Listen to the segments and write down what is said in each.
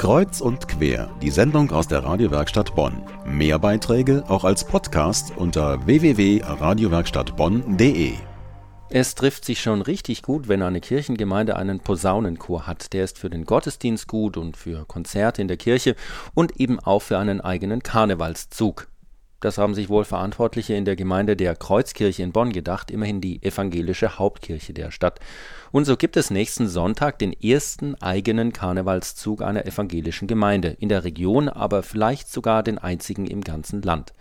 Kreuz und quer, die Sendung aus der Radiowerkstatt Bonn. Mehr Beiträge auch als Podcast unter www.radiowerkstattbonn.de. Es trifft sich schon richtig gut, wenn eine Kirchengemeinde einen Posaunenchor hat. Der ist für den Gottesdienst gut und für Konzerte in der Kirche und eben auch für einen eigenen Karnevalszug. Das haben sich wohl Verantwortliche in der Gemeinde der Kreuzkirche in Bonn gedacht, immerhin die evangelische Hauptkirche der Stadt. Und so gibt es nächsten Sonntag den ersten eigenen Karnevalszug einer evangelischen Gemeinde, in der Region aber vielleicht sogar den einzigen im ganzen Land.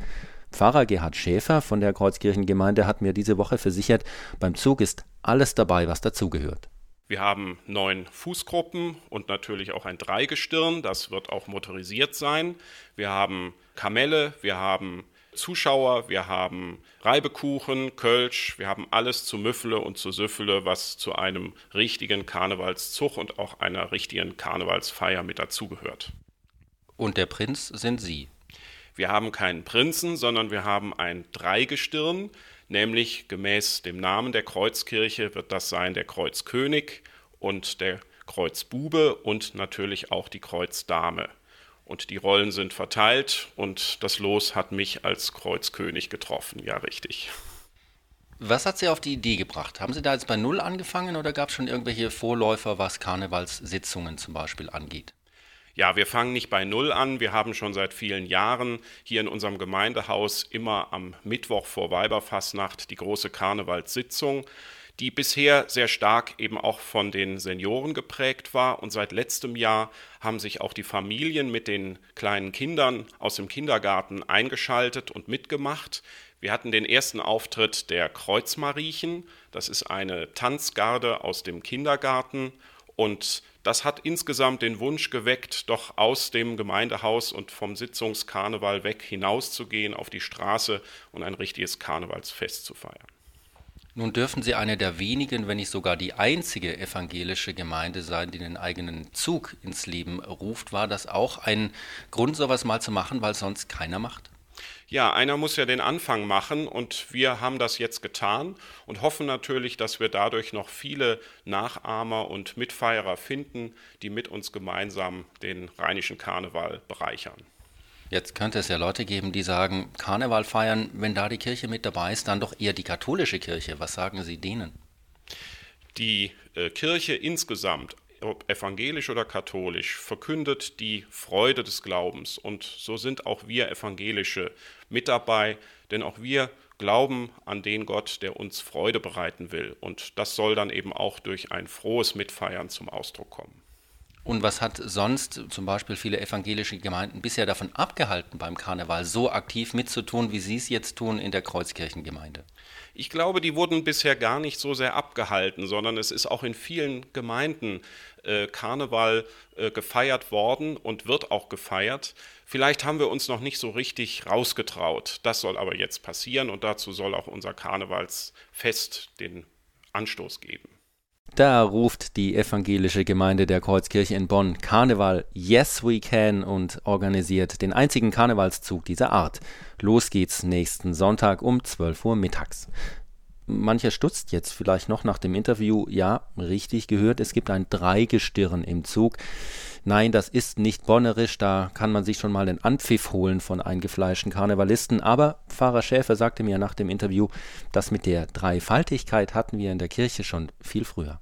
Pfarrer Gerhard Schäfer von der Kreuzkirchengemeinde hat mir diese Woche versichert, beim Zug ist alles dabei, was dazugehört. Wir haben neun Fußgruppen und natürlich auch ein Dreigestirn, das wird auch motorisiert sein. Wir haben Kamelle, wir haben Zuschauer, wir haben Reibekuchen, Kölsch, wir haben alles zu Müffle und zu Süffle, was zu einem richtigen Karnevalszug und auch einer richtigen Karnevalsfeier mit dazugehört. Und der Prinz sind Sie. Wir haben keinen Prinzen, sondern wir haben ein Dreigestirn, nämlich gemäß dem Namen der Kreuzkirche wird das sein der Kreuzkönig und der Kreuzbube und natürlich auch die Kreuzdame und die Rollen sind verteilt und das Los hat mich als Kreuzkönig getroffen. Ja, richtig. Was hat Sie auf die Idee gebracht? Haben Sie da jetzt bei Null angefangen oder gab es schon irgendwelche Vorläufer, was Karnevalssitzungen zum Beispiel angeht? Ja, wir fangen nicht bei Null an. Wir haben schon seit vielen Jahren hier in unserem Gemeindehaus immer am Mittwoch vor Weiberfassnacht die große Karnevalssitzung die bisher sehr stark eben auch von den Senioren geprägt war. Und seit letztem Jahr haben sich auch die Familien mit den kleinen Kindern aus dem Kindergarten eingeschaltet und mitgemacht. Wir hatten den ersten Auftritt der Kreuzmariechen. Das ist eine Tanzgarde aus dem Kindergarten. Und das hat insgesamt den Wunsch geweckt, doch aus dem Gemeindehaus und vom Sitzungskarneval weg hinauszugehen auf die Straße und ein richtiges Karnevalsfest zu feiern. Nun dürfen Sie eine der wenigen, wenn nicht sogar die einzige evangelische Gemeinde sein, die den eigenen Zug ins Leben ruft. War das auch ein Grund, sowas mal zu machen, weil sonst keiner macht? Ja, einer muss ja den Anfang machen und wir haben das jetzt getan und hoffen natürlich, dass wir dadurch noch viele Nachahmer und Mitfeierer finden, die mit uns gemeinsam den rheinischen Karneval bereichern. Jetzt könnte es ja Leute geben, die sagen, Karneval feiern, wenn da die Kirche mit dabei ist, dann doch eher die katholische Kirche. Was sagen Sie denen? Die äh, Kirche insgesamt, ob evangelisch oder katholisch, verkündet die Freude des Glaubens. Und so sind auch wir Evangelische mit dabei, denn auch wir glauben an den Gott, der uns Freude bereiten will. Und das soll dann eben auch durch ein frohes Mitfeiern zum Ausdruck kommen. Und was hat sonst zum Beispiel viele evangelische Gemeinden bisher davon abgehalten, beim Karneval so aktiv mitzutun, wie Sie es jetzt tun in der Kreuzkirchengemeinde? Ich glaube, die wurden bisher gar nicht so sehr abgehalten, sondern es ist auch in vielen Gemeinden äh, Karneval äh, gefeiert worden und wird auch gefeiert. Vielleicht haben wir uns noch nicht so richtig rausgetraut. Das soll aber jetzt passieren und dazu soll auch unser Karnevalsfest den Anstoß geben. Da ruft die evangelische Gemeinde der Kreuzkirche in Bonn Karneval Yes We Can und organisiert den einzigen Karnevalszug dieser Art. Los geht's nächsten Sonntag um 12 Uhr mittags. Mancher stutzt jetzt vielleicht noch nach dem Interview. Ja, richtig gehört, es gibt ein Dreigestirn im Zug. Nein, das ist nicht bonnerisch, da kann man sich schon mal den Anpfiff holen von eingefleischten Karnevalisten. Aber Pfarrer Schäfer sagte mir nach dem Interview, das mit der Dreifaltigkeit hatten wir in der Kirche schon viel früher.